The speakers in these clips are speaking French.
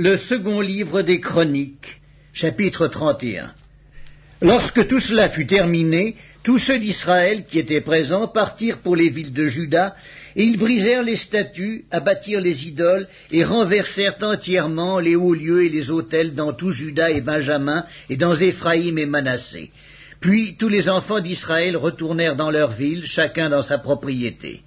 Le second livre des Chroniques, chapitre 31. Lorsque tout cela fut terminé, tous ceux d'Israël qui étaient présents partirent pour les villes de Juda, et ils brisèrent les statues, abattirent les idoles, et renversèrent entièrement les hauts lieux et les autels dans tout Juda et Benjamin, et dans Éphraïm et Manassé. Puis tous les enfants d'Israël retournèrent dans leur ville, chacun dans sa propriété.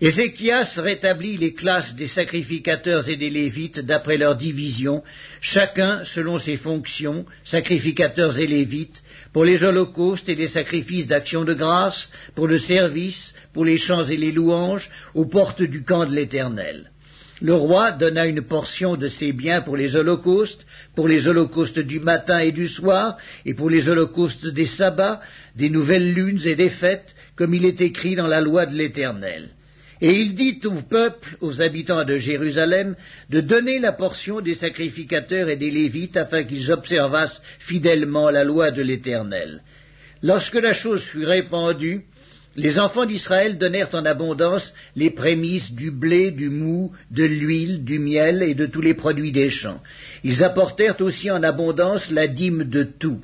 Ézéchias rétablit les classes des sacrificateurs et des Lévites d'après leur division, chacun selon ses fonctions, sacrificateurs et Lévites, pour les holocaustes et les sacrifices d'action de grâce, pour le service, pour les chants et les louanges, aux portes du camp de l'Éternel. Le roi donna une portion de ses biens pour les holocaustes, pour les holocaustes du matin et du soir, et pour les holocaustes des sabbats, des nouvelles lunes et des fêtes, comme il est écrit dans la loi de l'Éternel. Et il dit au peuple, aux habitants de Jérusalem, de donner la portion des sacrificateurs et des Lévites afin qu'ils observassent fidèlement la loi de l'Éternel. Lorsque la chose fut répandue, les enfants d'Israël donnèrent en abondance les prémices du blé, du mou, de l'huile, du miel et de tous les produits des champs. Ils apportèrent aussi en abondance la dîme de tout.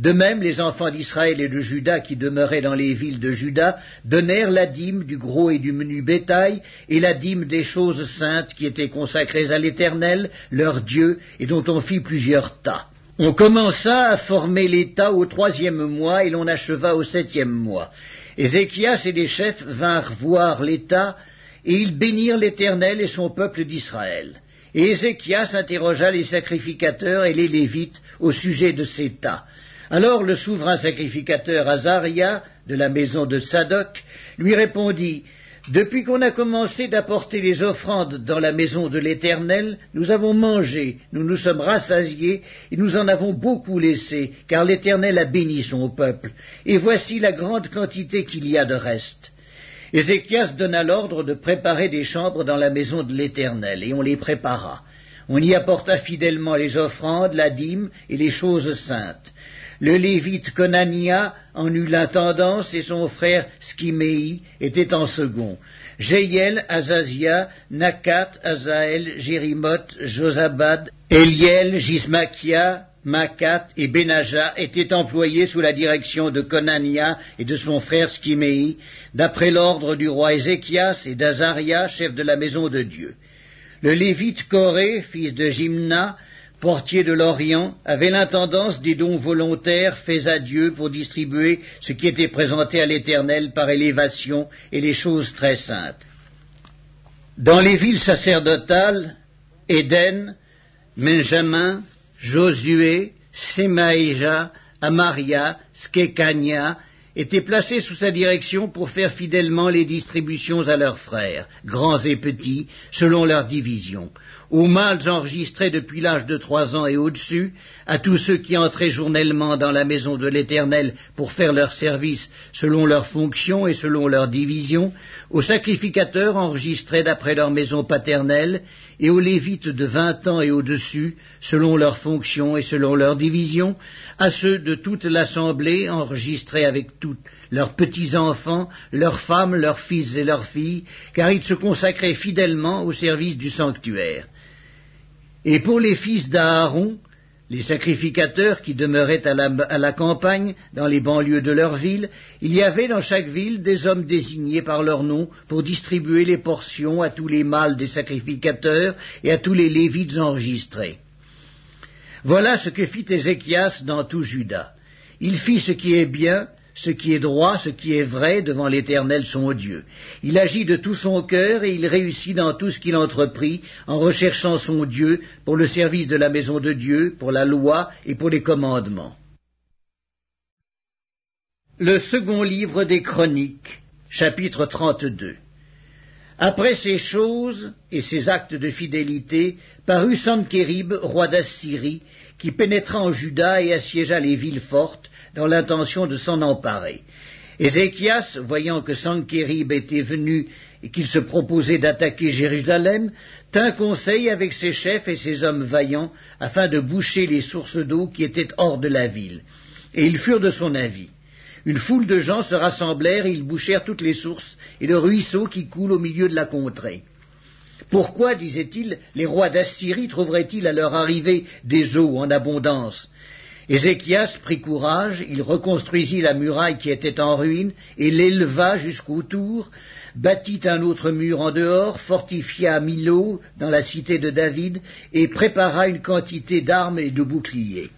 De même, les enfants d'Israël et de Juda qui demeuraient dans les villes de Juda donnèrent la dîme du gros et du menu bétail et la dîme des choses saintes qui étaient consacrées à l'Éternel, leur Dieu, et dont on fit plusieurs tas. On commença à former l'État au troisième mois et l'on acheva au septième mois. Ézéchias et les chefs vinrent voir l'État et ils bénirent l'Éternel et son peuple d'Israël. Et Ézéchias interrogea les sacrificateurs et les Lévites au sujet de ces tas. Alors le souverain sacrificateur Azaria, de la maison de Sadoc, lui répondit Depuis qu'on a commencé d'apporter les offrandes dans la maison de l'Éternel, nous avons mangé, nous nous sommes rassasiés, et nous en avons beaucoup laissé, car l'Éternel a béni son peuple, et voici la grande quantité qu'il y a de reste. Ézéchias donna l'ordre de préparer des chambres dans la maison de l'Éternel, et on les prépara. On y apporta fidèlement les offrandes, la dîme et les choses saintes. Le lévite Conania en eut l'intendance et son frère Skiméi était en second. Jéiel, Azazia, Nakat, Azaël, Jérimoth, Josabad, Eliel, Gismakia, Makat et Benaja étaient employés sous la direction de Conania et de son frère Skiméi, d'après l'ordre du roi Ézéchias et d'Azaria, chef de la maison de Dieu. Le lévite Corée, fils de Jimna, portier de l'Orient, avait l'intendance des dons volontaires faits à Dieu pour distribuer ce qui était présenté à l'Éternel par élévation et les choses très saintes. Dans les villes sacerdotales, Éden, Benjamin, Josué, Semaïja, Amaria, Skekania, étaient placés sous sa direction pour faire fidèlement les distributions à leurs frères, grands et petits, selon leur division, aux mâles enregistrés depuis l'âge de trois ans et au-dessus, à tous ceux qui entraient journellement dans la maison de l'Éternel pour faire leur service selon leurs fonctions et selon leur division, aux sacrificateurs enregistrés d'après leur maison paternelle, et aux Lévites de vingt ans et au-dessus, selon leurs fonctions et selon leur division, à ceux de toute l'assemblée enregistrés avec tous leurs petits-enfants, leurs femmes, leurs fils et leurs filles, car ils se consacraient fidèlement au service du sanctuaire. Et pour les fils d'Aaron, les sacrificateurs qui demeuraient à la, campagne, dans les banlieues de leur ville, il y avait dans chaque ville des hommes désignés par leur nom pour distribuer les portions à tous les mâles des sacrificateurs et à tous les lévites enregistrés. Voilà ce que fit Ézéchias dans tout Juda. Il fit ce qui est bien, ce qui est droit, ce qui est vrai devant l'Éternel son Dieu. Il agit de tout son cœur et il réussit dans tout ce qu'il entreprit en recherchant son Dieu pour le service de la maison de Dieu, pour la loi et pour les commandements. Le second livre des Chroniques, chapitre 32. Après ces choses et ces actes de fidélité, parut Sankérib, roi d'Assyrie, qui pénétra en Juda et assiégea les villes fortes, dans l'intention de s'en emparer. Ézéchias, voyant que Sankérib était venu et qu'il se proposait d'attaquer Jérusalem, tint conseil avec ses chefs et ses hommes vaillants afin de boucher les sources d'eau qui étaient hors de la ville. Et ils furent de son avis. Une foule de gens se rassemblèrent et ils bouchèrent toutes les sources et le ruisseau qui coule au milieu de la contrée. Pourquoi, disait-il, les rois d'Assyrie trouveraient-ils à leur arrivée des eaux en abondance? Ézéchias prit courage, il reconstruisit la muraille qui était en ruine et l'éleva jusqu'au tour, bâtit un autre mur en dehors, fortifia Milo dans la cité de David et prépara une quantité d'armes et de boucliers.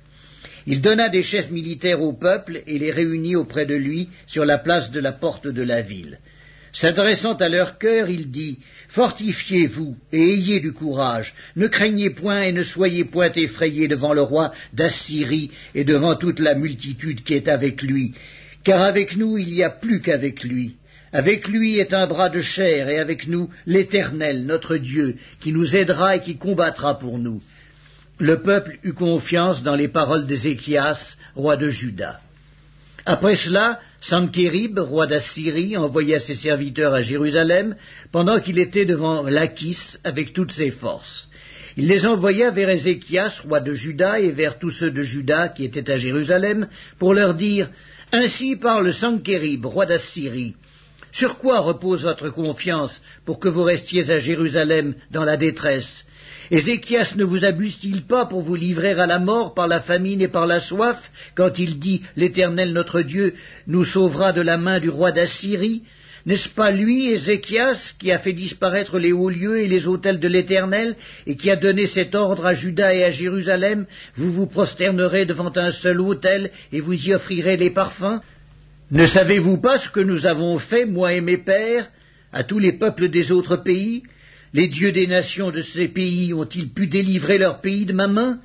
Il donna des chefs militaires au peuple et les réunit auprès de lui sur la place de la porte de la ville. S'adressant à leur cœur, il dit Fortifiez-vous et ayez du courage, ne craignez point et ne soyez point effrayés devant le roi d'Assyrie et devant toute la multitude qui est avec lui, car avec nous il n'y a plus qu'avec lui. Avec lui est un bras de chair, et avec nous l'Éternel, notre Dieu, qui nous aidera et qui combattra pour nous. Le peuple eut confiance dans les paroles d'Ézéchias, roi de Juda. Après cela, Sankérib, roi d'Assyrie, envoya ses serviteurs à Jérusalem pendant qu'il était devant Lachis avec toutes ses forces. Il les envoya vers Ézéchias, roi de Juda, et vers tous ceux de Juda qui étaient à Jérusalem, pour leur dire Ainsi parle Sankérib, roi d'Assyrie. Sur quoi repose votre confiance pour que vous restiez à Jérusalem dans la détresse? Ézéchias ne vous abuse-t-il pas pour vous livrer à la mort par la famine et par la soif, quand il dit L'Éternel notre Dieu nous sauvera de la main du roi d'Assyrie? N'est-ce pas lui, Ézéchias, qui a fait disparaître les hauts lieux et les autels de l'Éternel, et qui a donné cet ordre à Juda et à Jérusalem? Vous vous prosternerez devant un seul autel, et vous y offrirez les parfums. Ne savez-vous pas ce que nous avons fait, moi et mes pères, à tous les peuples des autres pays? Les dieux des nations de ces pays ont-ils pu délivrer leur pays de ma main?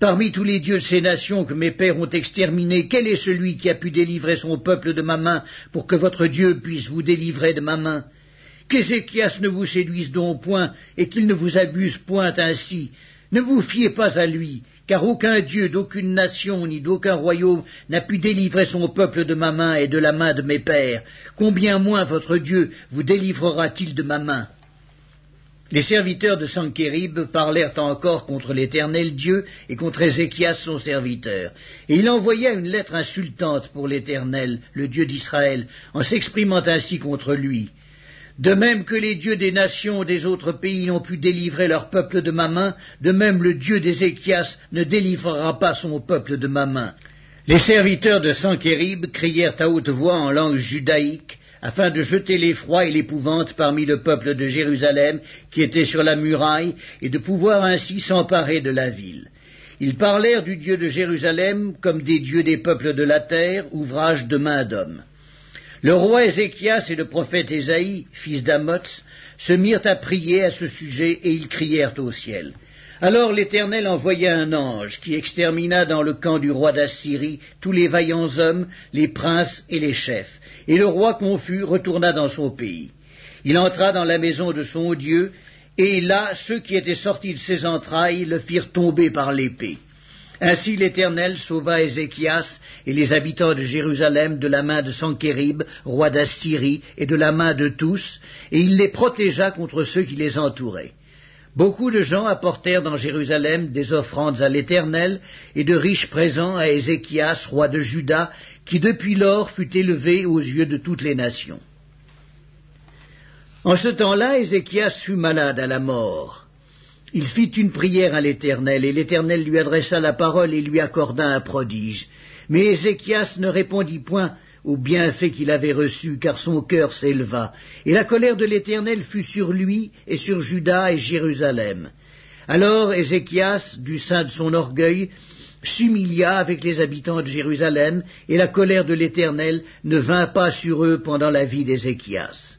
Parmi tous les dieux de ces nations que mes pères ont exterminés, quel est celui qui a pu délivrer son peuple de ma main pour que votre Dieu puisse vous délivrer de ma main? Qu'Ézéchias ne vous séduise donc point et qu'il ne vous abuse point ainsi. Ne vous fiez pas à lui, car aucun Dieu d'aucune nation ni d'aucun royaume n'a pu délivrer son peuple de ma main et de la main de mes pères. Combien moins votre Dieu vous délivrera-t-il de ma main? Les serviteurs de Sankérib parlèrent encore contre l'Éternel Dieu et contre Ézéchias son serviteur. Et il envoya une lettre insultante pour l'Éternel, le Dieu d'Israël, en s'exprimant ainsi contre lui. De même que les dieux des nations des autres pays n'ont pu délivrer leur peuple de ma main, de même le Dieu d'Ézéchias ne délivrera pas son peuple de ma main. Les serviteurs de Sankérib crièrent à haute voix en langue judaïque, afin de jeter l'effroi et l'épouvante parmi le peuple de Jérusalem qui était sur la muraille, et de pouvoir ainsi s'emparer de la ville. Ils parlèrent du Dieu de Jérusalem comme des dieux des peuples de la terre, ouvrage de main d'homme. Le roi Ézéchias et le prophète Ésaïe, fils d'Amoth, se mirent à prier à ce sujet et ils crièrent au ciel. Alors l'Éternel envoya un ange qui extermina dans le camp du roi d'Assyrie tous les vaillants hommes, les princes et les chefs, et le roi confus retourna dans son pays. Il entra dans la maison de son Dieu, et là ceux qui étaient sortis de ses entrailles le firent tomber par l'épée. Ainsi l'Éternel sauva Ézéchias et les habitants de Jérusalem de la main de Sankérib, roi d'Assyrie, et de la main de tous, et il les protégea contre ceux qui les entouraient. Beaucoup de gens apportèrent dans Jérusalem des offrandes à l'Éternel et de riches présents à Ézéchias, roi de Juda, qui depuis lors fut élevé aux yeux de toutes les nations. En ce temps-là, Ézéchias fut malade à la mort. Il fit une prière à l'Éternel, et l'Éternel lui adressa la parole et lui accorda un prodige. Mais Ézéchias ne répondit point au bienfait qu'il avait reçu, car son cœur s'éleva, et la colère de l'Éternel fut sur lui et sur Juda et Jérusalem. Alors Ézéchias, du sein de son orgueil, s'humilia avec les habitants de Jérusalem, et la colère de l'Éternel ne vint pas sur eux pendant la vie d'Ézéchias.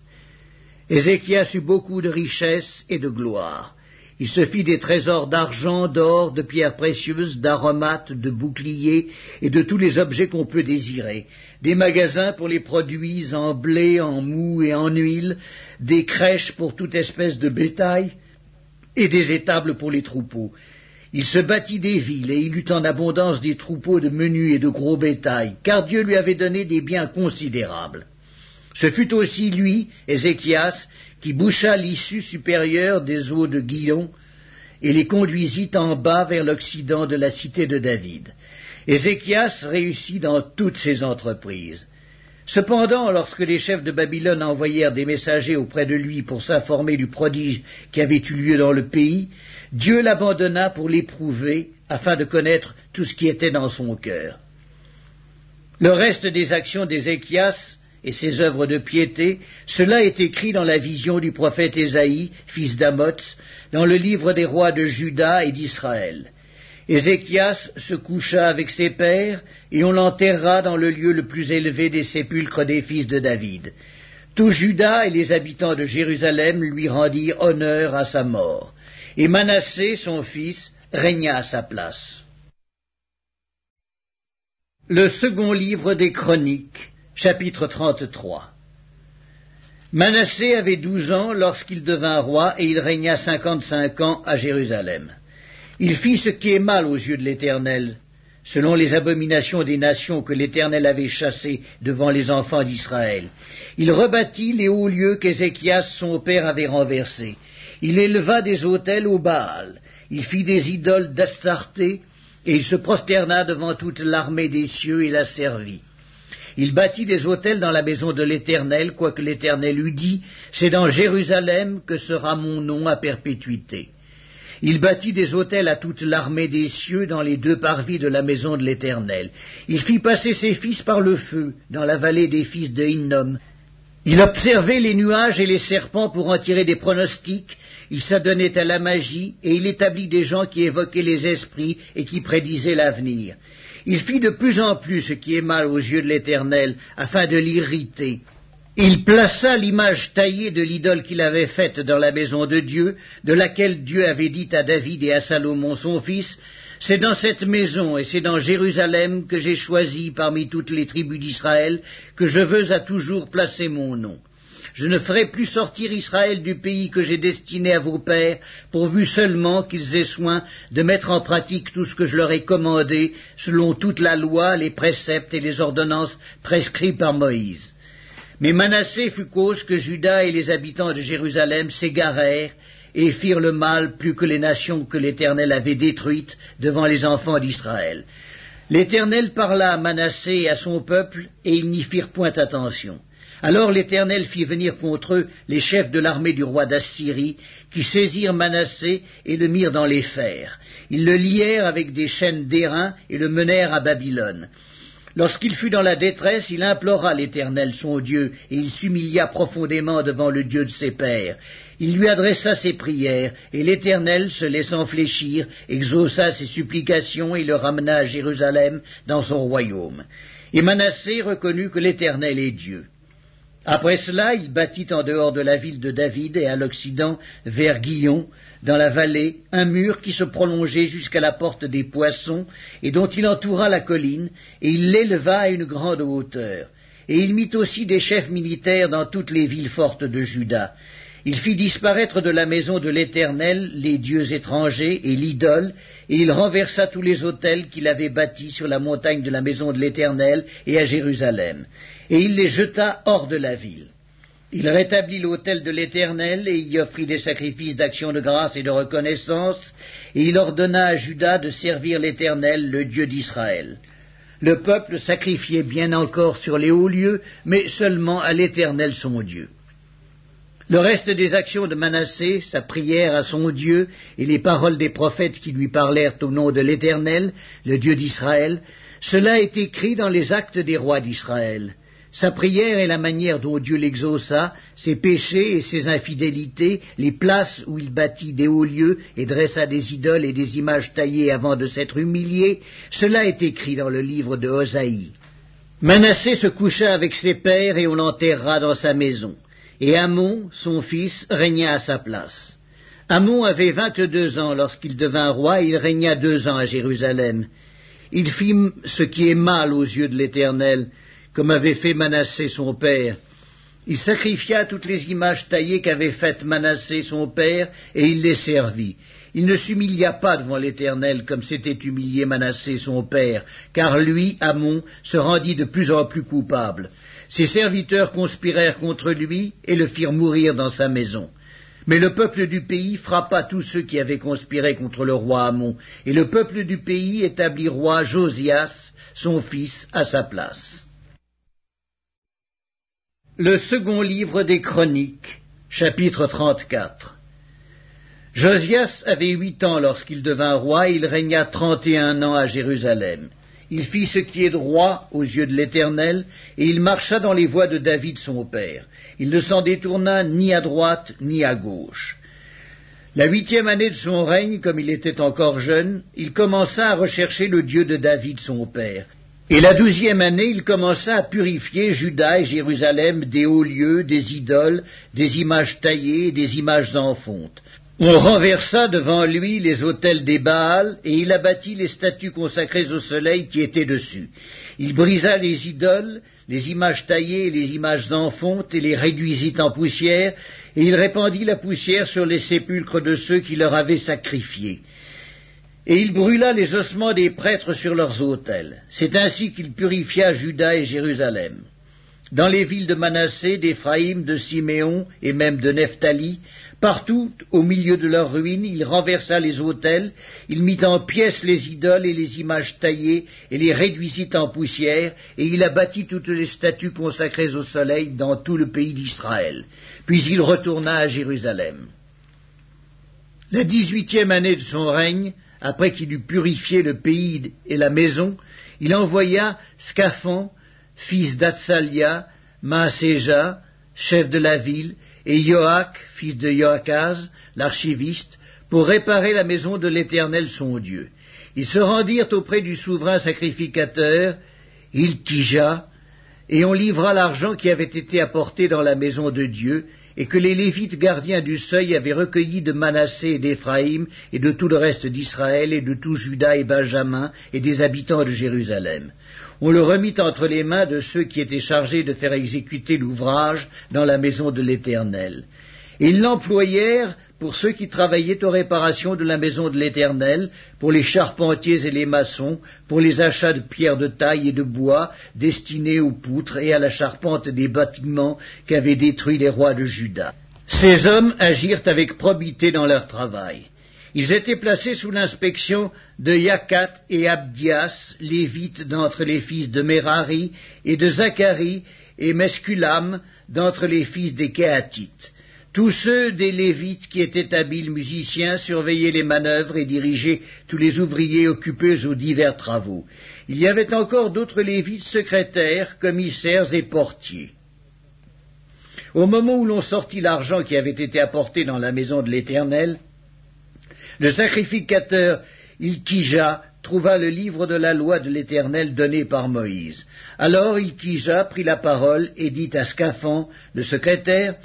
Ézéchias eut beaucoup de richesses et de gloire. Il se fit des trésors d'argent, d'or, de pierres précieuses, d'aromates, de boucliers et de tous les objets qu'on peut désirer, des magasins pour les produits en blé, en mou et en huile, des crèches pour toute espèce de bétail et des étables pour les troupeaux. Il se bâtit des villes et il eut en abondance des troupeaux de menu et de gros bétail, car Dieu lui avait donné des biens considérables. Ce fut aussi lui, Ézéchias, qui boucha l'issue supérieure des eaux de Guillon et les conduisit en bas vers l'occident de la cité de David. Ézéchias réussit dans toutes ses entreprises. Cependant, lorsque les chefs de Babylone envoyèrent des messagers auprès de lui pour s'informer du prodige qui avait eu lieu dans le pays, Dieu l'abandonna pour l'éprouver afin de connaître tout ce qui était dans son cœur. Le reste des actions d'Ézéchias et ses œuvres de piété, cela est écrit dans la vision du prophète Ésaïe, fils d'Amoth, dans le livre des rois de Juda et d'Israël. Ézéchias se coucha avec ses pères, et on l'enterra dans le lieu le plus élevé des sépulcres des fils de David. Tout Juda et les habitants de Jérusalem lui rendirent honneur à sa mort, et Manassé, son fils, régna à sa place. Le second livre des Chroniques, chapitre 33 Manassé avait douze ans lorsqu'il devint roi, et il régna cinquante-cinq ans à Jérusalem. Il fit ce qui est mal aux yeux de l'Éternel, selon les abominations des nations que l'Éternel avait chassées devant les enfants d'Israël. Il rebâtit les hauts lieux qu'Ézéchias son père avait renversés. Il éleva des autels au Baal. Il fit des idoles d'Astarté, et il se prosterna devant toute l'armée des cieux et la servit. Il bâtit des autels dans la maison de l'Éternel, quoique l'Éternel eût dit, C'est dans Jérusalem que sera mon nom à perpétuité. Il bâtit des autels à toute l'armée des cieux dans les deux parvis de la maison de l'Éternel. Il fit passer ses fils par le feu dans la vallée des fils de Hinnom. Il observait les nuages et les serpents pour en tirer des pronostics. Il s'adonnait à la magie et il établit des gens qui évoquaient les esprits et qui prédisaient l'avenir. Il fit de plus en plus ce qui est mal aux yeux de l'Éternel afin de l'irriter. Il plaça l'image taillée de l'idole qu'il avait faite dans la maison de Dieu, de laquelle Dieu avait dit à David et à Salomon son fils, C'est dans cette maison et c'est dans Jérusalem que j'ai choisi parmi toutes les tribus d'Israël que je veux à toujours placer mon nom. Je ne ferai plus sortir Israël du pays que j'ai destiné à vos pères, pourvu seulement qu'ils aient soin de mettre en pratique tout ce que je leur ai commandé, selon toute la loi, les préceptes et les ordonnances prescrits par Moïse. Mais Manassé fut cause que Judas et les habitants de Jérusalem s'égarèrent et firent le mal plus que les nations que l'Éternel avait détruites devant les enfants d'Israël. L'Éternel parla à Manassé et à son peuple, et ils n'y firent point attention. Alors l'Éternel fit venir contre eux les chefs de l'armée du roi d'Assyrie, qui saisirent Manassé et le mirent dans les fers. Ils le lièrent avec des chaînes d'airain et le menèrent à Babylone. Lorsqu'il fut dans la détresse, il implora l'Éternel son Dieu, et il s'humilia profondément devant le Dieu de ses pères. Il lui adressa ses prières, et l'Éternel, se laissant fléchir, exauça ses supplications et le ramena à Jérusalem dans son royaume. Et Manassé reconnut que l'Éternel est Dieu. Après cela, il bâtit en dehors de la ville de David et à l'occident, vers Guillon, dans la vallée, un mur qui se prolongeait jusqu'à la porte des poissons, et dont il entoura la colline, et il l'éleva à une grande hauteur. Et il mit aussi des chefs militaires dans toutes les villes fortes de Juda. Il fit disparaître de la maison de l'Éternel les dieux étrangers et l'idole, et il renversa tous les autels qu'il avait bâtis sur la montagne de la maison de l'Éternel et à Jérusalem, et il les jeta hors de la ville. Il rétablit l'autel de l'Éternel, et y offrit des sacrifices d'action de grâce et de reconnaissance, et il ordonna à Judas de servir l'Éternel, le Dieu d'Israël. Le peuple sacrifiait bien encore sur les hauts lieux, mais seulement à l'Éternel son Dieu. Le reste des actions de Manassé, sa prière à son Dieu et les paroles des prophètes qui lui parlèrent au nom de l'Éternel, le Dieu d'Israël, cela est écrit dans les actes des rois d'Israël. Sa prière et la manière dont Dieu l'exauça, ses péchés et ses infidélités, les places où il bâtit des hauts lieux et dressa des idoles et des images taillées avant de s'être humilié, cela est écrit dans le livre de Hosaïe. Manassé se coucha avec ses pères et on l'enterra dans sa maison. Et Amon, son fils, régna à sa place. Amon avait vingt-deux ans lorsqu'il devint roi et il régna deux ans à Jérusalem. Il fit ce qui est mal aux yeux de l'Éternel, comme avait fait Manassé son père. Il sacrifia toutes les images taillées qu'avait faites Manassé son père, et il les servit. Il ne s'humilia pas devant l'Éternel comme s'était humilié Manassé son père, car lui, Amon, se rendit de plus en plus coupable. Ses serviteurs conspirèrent contre lui et le firent mourir dans sa maison. Mais le peuple du pays frappa tous ceux qui avaient conspiré contre le roi Amon, et le peuple du pays établit roi Josias, son fils, à sa place. Le second livre des Chroniques, chapitre 34. Josias avait huit ans lorsqu'il devint roi, et il régna trente et un ans à Jérusalem. Il fit ce qui est droit aux yeux de l'Éternel, et il marcha dans les voies de David son père. Il ne s'en détourna ni à droite ni à gauche. La huitième année de son règne, comme il était encore jeune, il commença à rechercher le Dieu de David son père. Et la douzième année, il commença à purifier Juda et Jérusalem des hauts lieux, des idoles, des images taillées et des images en fonte. On renversa devant lui les autels des Baals, et il abattit les statues consacrées au soleil qui étaient dessus. Il brisa les idoles, les images taillées et les images en fonte, et les réduisit en poussière, et il répandit la poussière sur les sépulcres de ceux qui leur avaient sacrifié. Et il brûla les ossements des prêtres sur leurs autels. C'est ainsi qu'il purifia Juda et Jérusalem. Dans les villes de Manassé, d'Éphraïm, de Siméon et même de Nephtali, partout au milieu de leurs ruines, il renversa les autels, il mit en pièces les idoles et les images taillées, et les réduisit en poussière, et il abattit toutes les statues consacrées au soleil dans tout le pays d'Israël. Puis il retourna à Jérusalem. La dix-huitième année de son règne, après qu'il eut purifié le pays et la maison, il envoya Scaphon, fils d'Atsalia, Maaséja, chef de la ville, et Joach, fils de Joachaz, l'archiviste, pour réparer la maison de l'Éternel son Dieu. Ils se rendirent auprès du souverain sacrificateur, Iltija, et on livra l'argent qui avait été apporté dans la maison de Dieu, et que les Lévites gardiens du seuil avaient recueilli de Manassé et d'Éphraïm, et de tout le reste d'Israël, et de tout Juda et Benjamin, et des habitants de Jérusalem. On le remit entre les mains de ceux qui étaient chargés de faire exécuter l'ouvrage dans la maison de l'Éternel. Ils l'employèrent pour ceux qui travaillaient aux réparations de la maison de l'Éternel, pour les charpentiers et les maçons, pour les achats de pierres de taille et de bois destinés aux poutres et à la charpente des bâtiments qu'avaient détruits les rois de Juda. Ces hommes agirent avec probité dans leur travail. Ils étaient placés sous l'inspection de Yakat et Abdias, lévites d'entre les fils de Merari, et de Zacharie et Mesculam d'entre les fils des Kéatites. Tous ceux des Lévites qui étaient habiles musiciens surveillaient les manœuvres et dirigeaient tous les ouvriers occupés aux divers travaux. Il y avait encore d'autres Lévites secrétaires, commissaires et portiers. Au moment où l'on sortit l'argent qui avait été apporté dans la maison de l'Éternel, le sacrificateur Ilkija trouva le livre de la loi de l'Éternel donné par Moïse. Alors Ilkija prit la parole et dit à Scaphon, le secrétaire,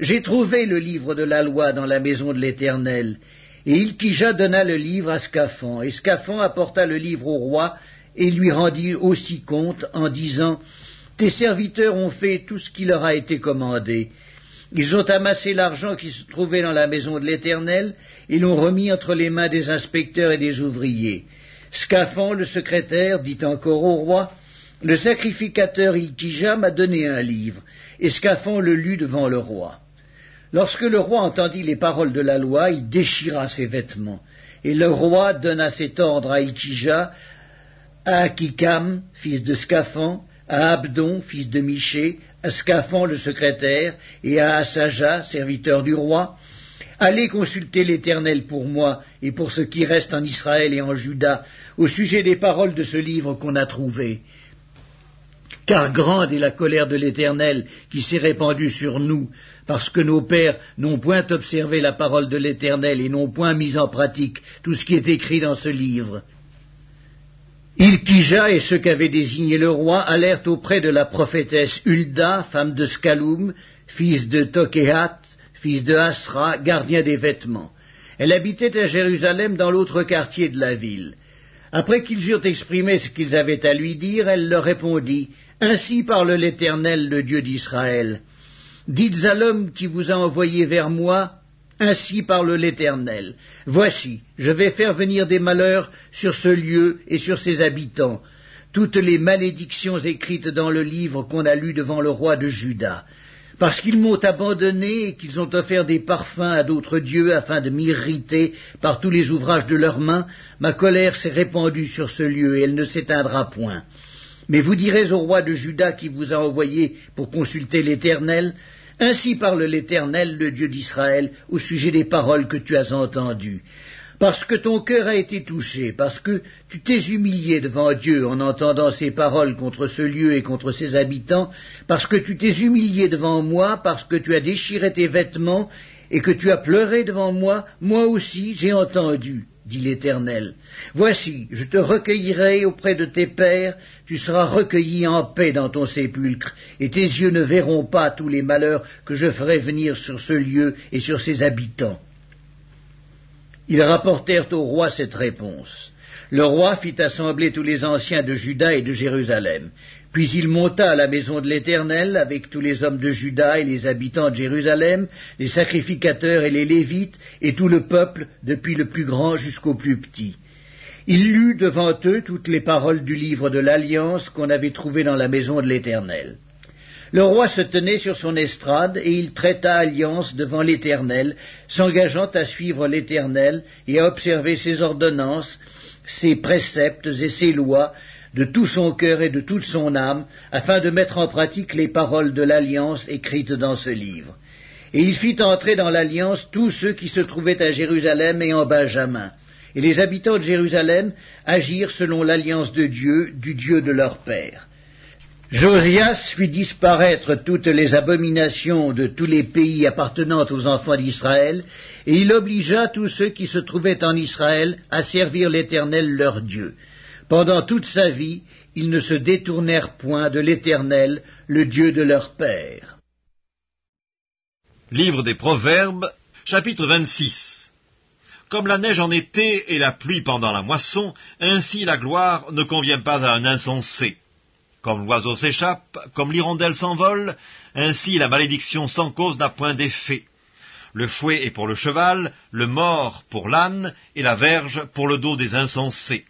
j'ai trouvé le livre de la loi dans la maison de l'Éternel. Et Ilkija donna le livre à Scaphon, et Scaphon apporta le livre au roi, et lui rendit aussi compte en disant, Tes serviteurs ont fait tout ce qui leur a été commandé. Ils ont amassé l'argent qui se trouvait dans la maison de l'Éternel, et l'ont remis entre les mains des inspecteurs et des ouvriers. Scaphon, le secrétaire, dit encore au roi, Le sacrificateur Ilkija m'a donné un livre, et Scaphon le lut devant le roi. Lorsque le roi entendit les paroles de la loi, il déchira ses vêtements. Et le roi donna cet ordre à Ilkija, à Akikam, fils de Scaphon, à Abdon, fils de Miché, à Scaphon le secrétaire, et à Asaja, serviteur du roi, Allez consulter l'Éternel pour moi et pour ce qui reste en Israël et en Juda au sujet des paroles de ce livre qu'on a trouvé. Car grande est la colère de l'Éternel qui s'est répandue sur nous, parce que nos pères n'ont point observé la parole de l'Éternel et n'ont point mis en pratique tout ce qui est écrit dans ce livre. Ilkija et ceux qu'avait désigné le roi allèrent auprès de la prophétesse Hulda, femme de Scaloum, fils de Tokéhat, fils de Asra, gardien des vêtements. Elle habitait à Jérusalem dans l'autre quartier de la ville. Après qu'ils eurent exprimé ce qu'ils avaient à lui dire, elle leur répondit Ainsi parle l'Éternel, le Dieu d'Israël. Dites à l'homme qui vous a envoyé vers moi, Ainsi parle l'Éternel. Voici, je vais faire venir des malheurs sur ce lieu et sur ses habitants, toutes les malédictions écrites dans le livre qu'on a lu devant le roi de Juda. Parce qu'ils m'ont abandonné et qu'ils ont offert des parfums à d'autres dieux afin de m'irriter par tous les ouvrages de leurs mains, ma colère s'est répandue sur ce lieu et elle ne s'éteindra point. Mais vous direz au roi de Juda qui vous a envoyé pour consulter l'Éternel, Ainsi parle l'Éternel, le Dieu d'Israël, au sujet des paroles que tu as entendues. Parce que ton cœur a été touché, parce que tu t'es humilié devant Dieu en entendant ces paroles contre ce lieu et contre ses habitants, parce que tu t'es humilié devant moi, parce que tu as déchiré tes vêtements et que tu as pleuré devant moi, moi aussi j'ai entendu dit l'Éternel. Voici, je te recueillerai auprès de tes pères, tu seras recueilli en paix dans ton sépulcre, et tes yeux ne verront pas tous les malheurs que je ferai venir sur ce lieu et sur ses habitants. Ils rapportèrent au roi cette réponse. Le roi fit assembler tous les anciens de Juda et de Jérusalem. Puis il monta à la maison de l'Éternel avec tous les hommes de Juda et les habitants de Jérusalem, les sacrificateurs et les Lévites, et tout le peuple, depuis le plus grand jusqu'au plus petit. Il lut devant eux toutes les paroles du livre de l'Alliance qu'on avait trouvé dans la maison de l'Éternel. Le roi se tenait sur son estrade et il traita alliance devant l'Éternel, s'engageant à suivre l'Éternel et à observer ses ordonnances, ses préceptes et ses lois, de tout son cœur et de toute son âme, afin de mettre en pratique les paroles de l'alliance écrites dans ce livre. Et il fit entrer dans l'alliance tous ceux qui se trouvaient à Jérusalem et en Benjamin. Et les habitants de Jérusalem agirent selon l'alliance de Dieu, du Dieu de leur père. Josias fit disparaître toutes les abominations de tous les pays appartenant aux enfants d'Israël, et il obligea tous ceux qui se trouvaient en Israël à servir l'Éternel leur Dieu. Pendant toute sa vie, ils ne se détournèrent point de l'Éternel, le Dieu de leur père. Livre des Proverbes, chapitre 26 Comme la neige en été et la pluie pendant la moisson, ainsi la gloire ne convient pas à un insensé. Comme l'oiseau s'échappe, comme l'hirondelle s'envole, ainsi la malédiction sans cause n'a point d'effet. Le fouet est pour le cheval, le mort pour l'âne, et la verge pour le dos des insensés.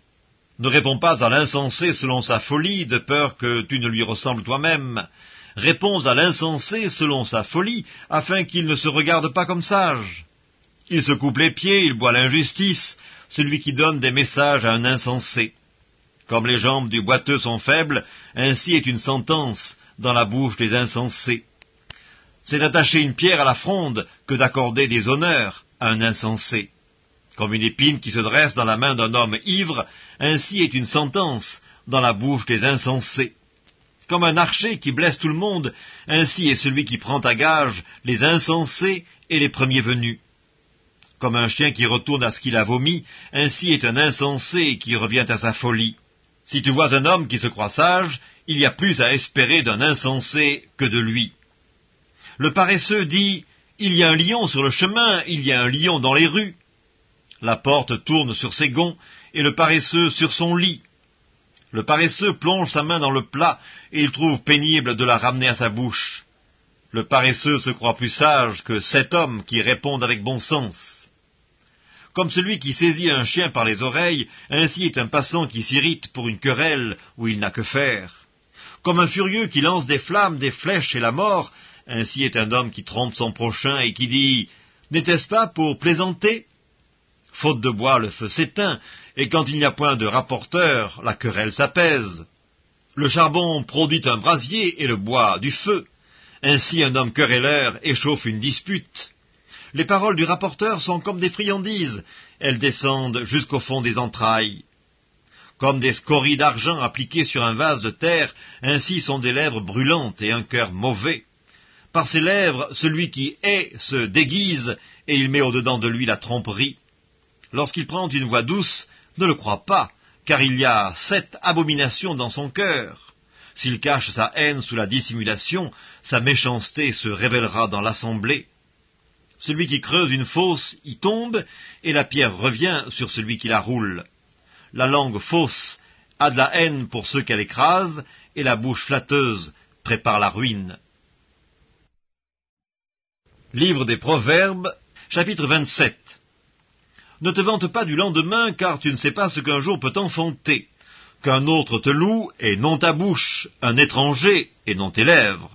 Ne réponds pas à l'insensé selon sa folie, de peur que tu ne lui ressembles toi-même. Réponds à l'insensé selon sa folie, afin qu'il ne se regarde pas comme sage. Il se coupe les pieds, il boit l'injustice, celui qui donne des messages à un insensé. Comme les jambes du boiteux sont faibles, ainsi est une sentence dans la bouche des insensés. C'est d'attacher une pierre à la fronde que d'accorder des honneurs à un insensé. Comme une épine qui se dresse dans la main d'un homme ivre, ainsi est une sentence dans la bouche des insensés. Comme un archer qui blesse tout le monde, ainsi est celui qui prend à gage les insensés et les premiers venus. Comme un chien qui retourne à ce qu'il a vomi, ainsi est un insensé qui revient à sa folie. Si tu vois un homme qui se croit sage, il y a plus à espérer d'un insensé que de lui. Le paresseux dit, Il y a un lion sur le chemin, il y a un lion dans les rues. La porte tourne sur ses gonds, et le paresseux sur son lit. Le paresseux plonge sa main dans le plat, et il trouve pénible de la ramener à sa bouche. Le paresseux se croit plus sage que sept hommes qui répondent avec bon sens. Comme celui qui saisit un chien par les oreilles, ainsi est un passant qui s'irrite pour une querelle où il n'a que faire. Comme un furieux qui lance des flammes, des flèches et la mort, ainsi est un homme qui trompe son prochain et qui dit N'était-ce pas pour plaisanter? Faute de bois, le feu s'éteint, et quand il n'y a point de rapporteur, la querelle s'apaise. Le charbon produit un brasier et le bois du feu. Ainsi un homme querelleur échauffe une dispute. Les paroles du rapporteur sont comme des friandises, elles descendent jusqu'au fond des entrailles. Comme des scories d'argent appliquées sur un vase de terre, ainsi sont des lèvres brûlantes et un cœur mauvais. Par ses lèvres, celui qui hait se déguise, et il met au-dedans de lui la tromperie lorsqu'il prend une voix douce, ne le crois pas, car il y a sept abominations dans son cœur. S'il cache sa haine sous la dissimulation, sa méchanceté se révélera dans l'assemblée. Celui qui creuse une fosse y tombe, et la pierre revient sur celui qui la roule. La langue fausse a de la haine pour ceux qu'elle écrase, et la bouche flatteuse prépare la ruine. Livre des Proverbes, chapitre 27 ne te vante pas du lendemain, car tu ne sais pas ce qu'un jour peut enfanter. Qu'un autre te loue, et non ta bouche, un étranger, et non tes lèvres.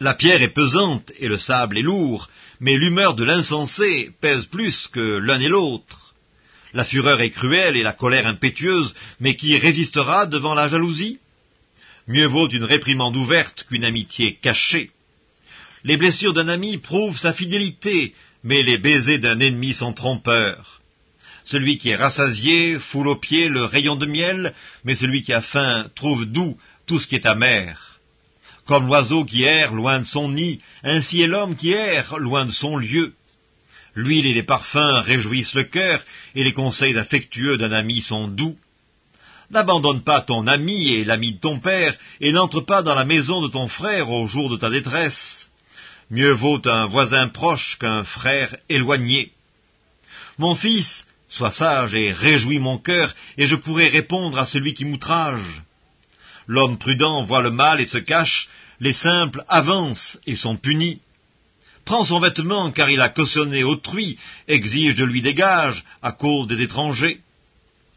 La pierre est pesante, et le sable est lourd, mais l'humeur de l'insensé pèse plus que l'un et l'autre. La fureur est cruelle et la colère impétueuse, mais qui résistera devant la jalousie? Mieux vaut une réprimande ouverte qu'une amitié cachée. Les blessures d'un ami prouvent sa fidélité, mais les baisers d'un ennemi sont trompeurs. Celui qui est rassasié foule aux pieds le rayon de miel, mais celui qui a faim trouve doux tout ce qui est amer. Comme l'oiseau qui erre loin de son nid, ainsi est l'homme qui erre loin de son lieu. L'huile et les parfums réjouissent le cœur, et les conseils affectueux d'un ami sont doux. N'abandonne pas ton ami et l'ami de ton père, et n'entre pas dans la maison de ton frère au jour de ta détresse. Mieux vaut un voisin proche qu'un frère éloigné. Mon fils, sois sage et réjouis mon cœur, et je pourrai répondre à celui qui m'outrage. L'homme prudent voit le mal et se cache, les simples avancent et sont punis. Prends son vêtement car il a cautionné autrui, exige de lui des gages à cause des étrangers.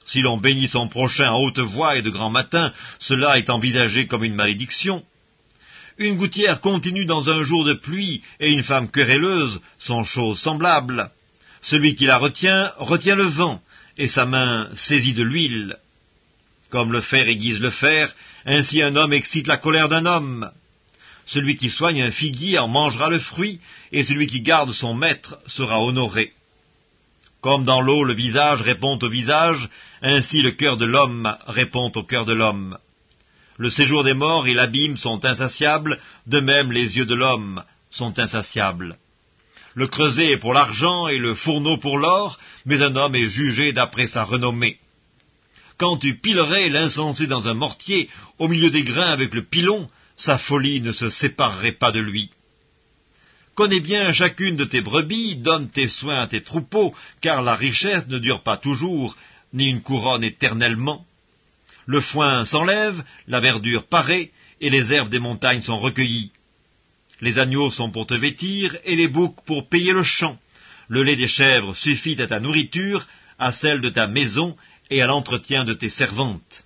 Si l'on bénit son prochain à haute voix et de grand matin, cela est envisagé comme une malédiction. Une gouttière continue dans un jour de pluie et une femme querelleuse sont choses semblables. Celui qui la retient retient le vent, et sa main saisit de l'huile. Comme le fer aiguise le fer, ainsi un homme excite la colère d'un homme. Celui qui soigne un figuier en mangera le fruit, et celui qui garde son maître sera honoré. Comme dans l'eau le visage répond au visage, ainsi le cœur de l'homme répond au cœur de l'homme. Le séjour des morts et l'abîme sont insatiables, de même les yeux de l'homme sont insatiables. Le creuset est pour l'argent et le fourneau pour l'or, mais un homme est jugé d'après sa renommée. Quand tu pilerais l'insensé dans un mortier, au milieu des grains avec le pilon, sa folie ne se séparerait pas de lui. Connais bien chacune de tes brebis, donne tes soins à tes troupeaux, car la richesse ne dure pas toujours, ni une couronne éternellement. Le foin s'enlève, la verdure paraît, et les herbes des montagnes sont recueillies. Les agneaux sont pour te vêtir, et les boucs pour payer le champ. Le lait des chèvres suffit à ta nourriture, à celle de ta maison et à l'entretien de tes servantes.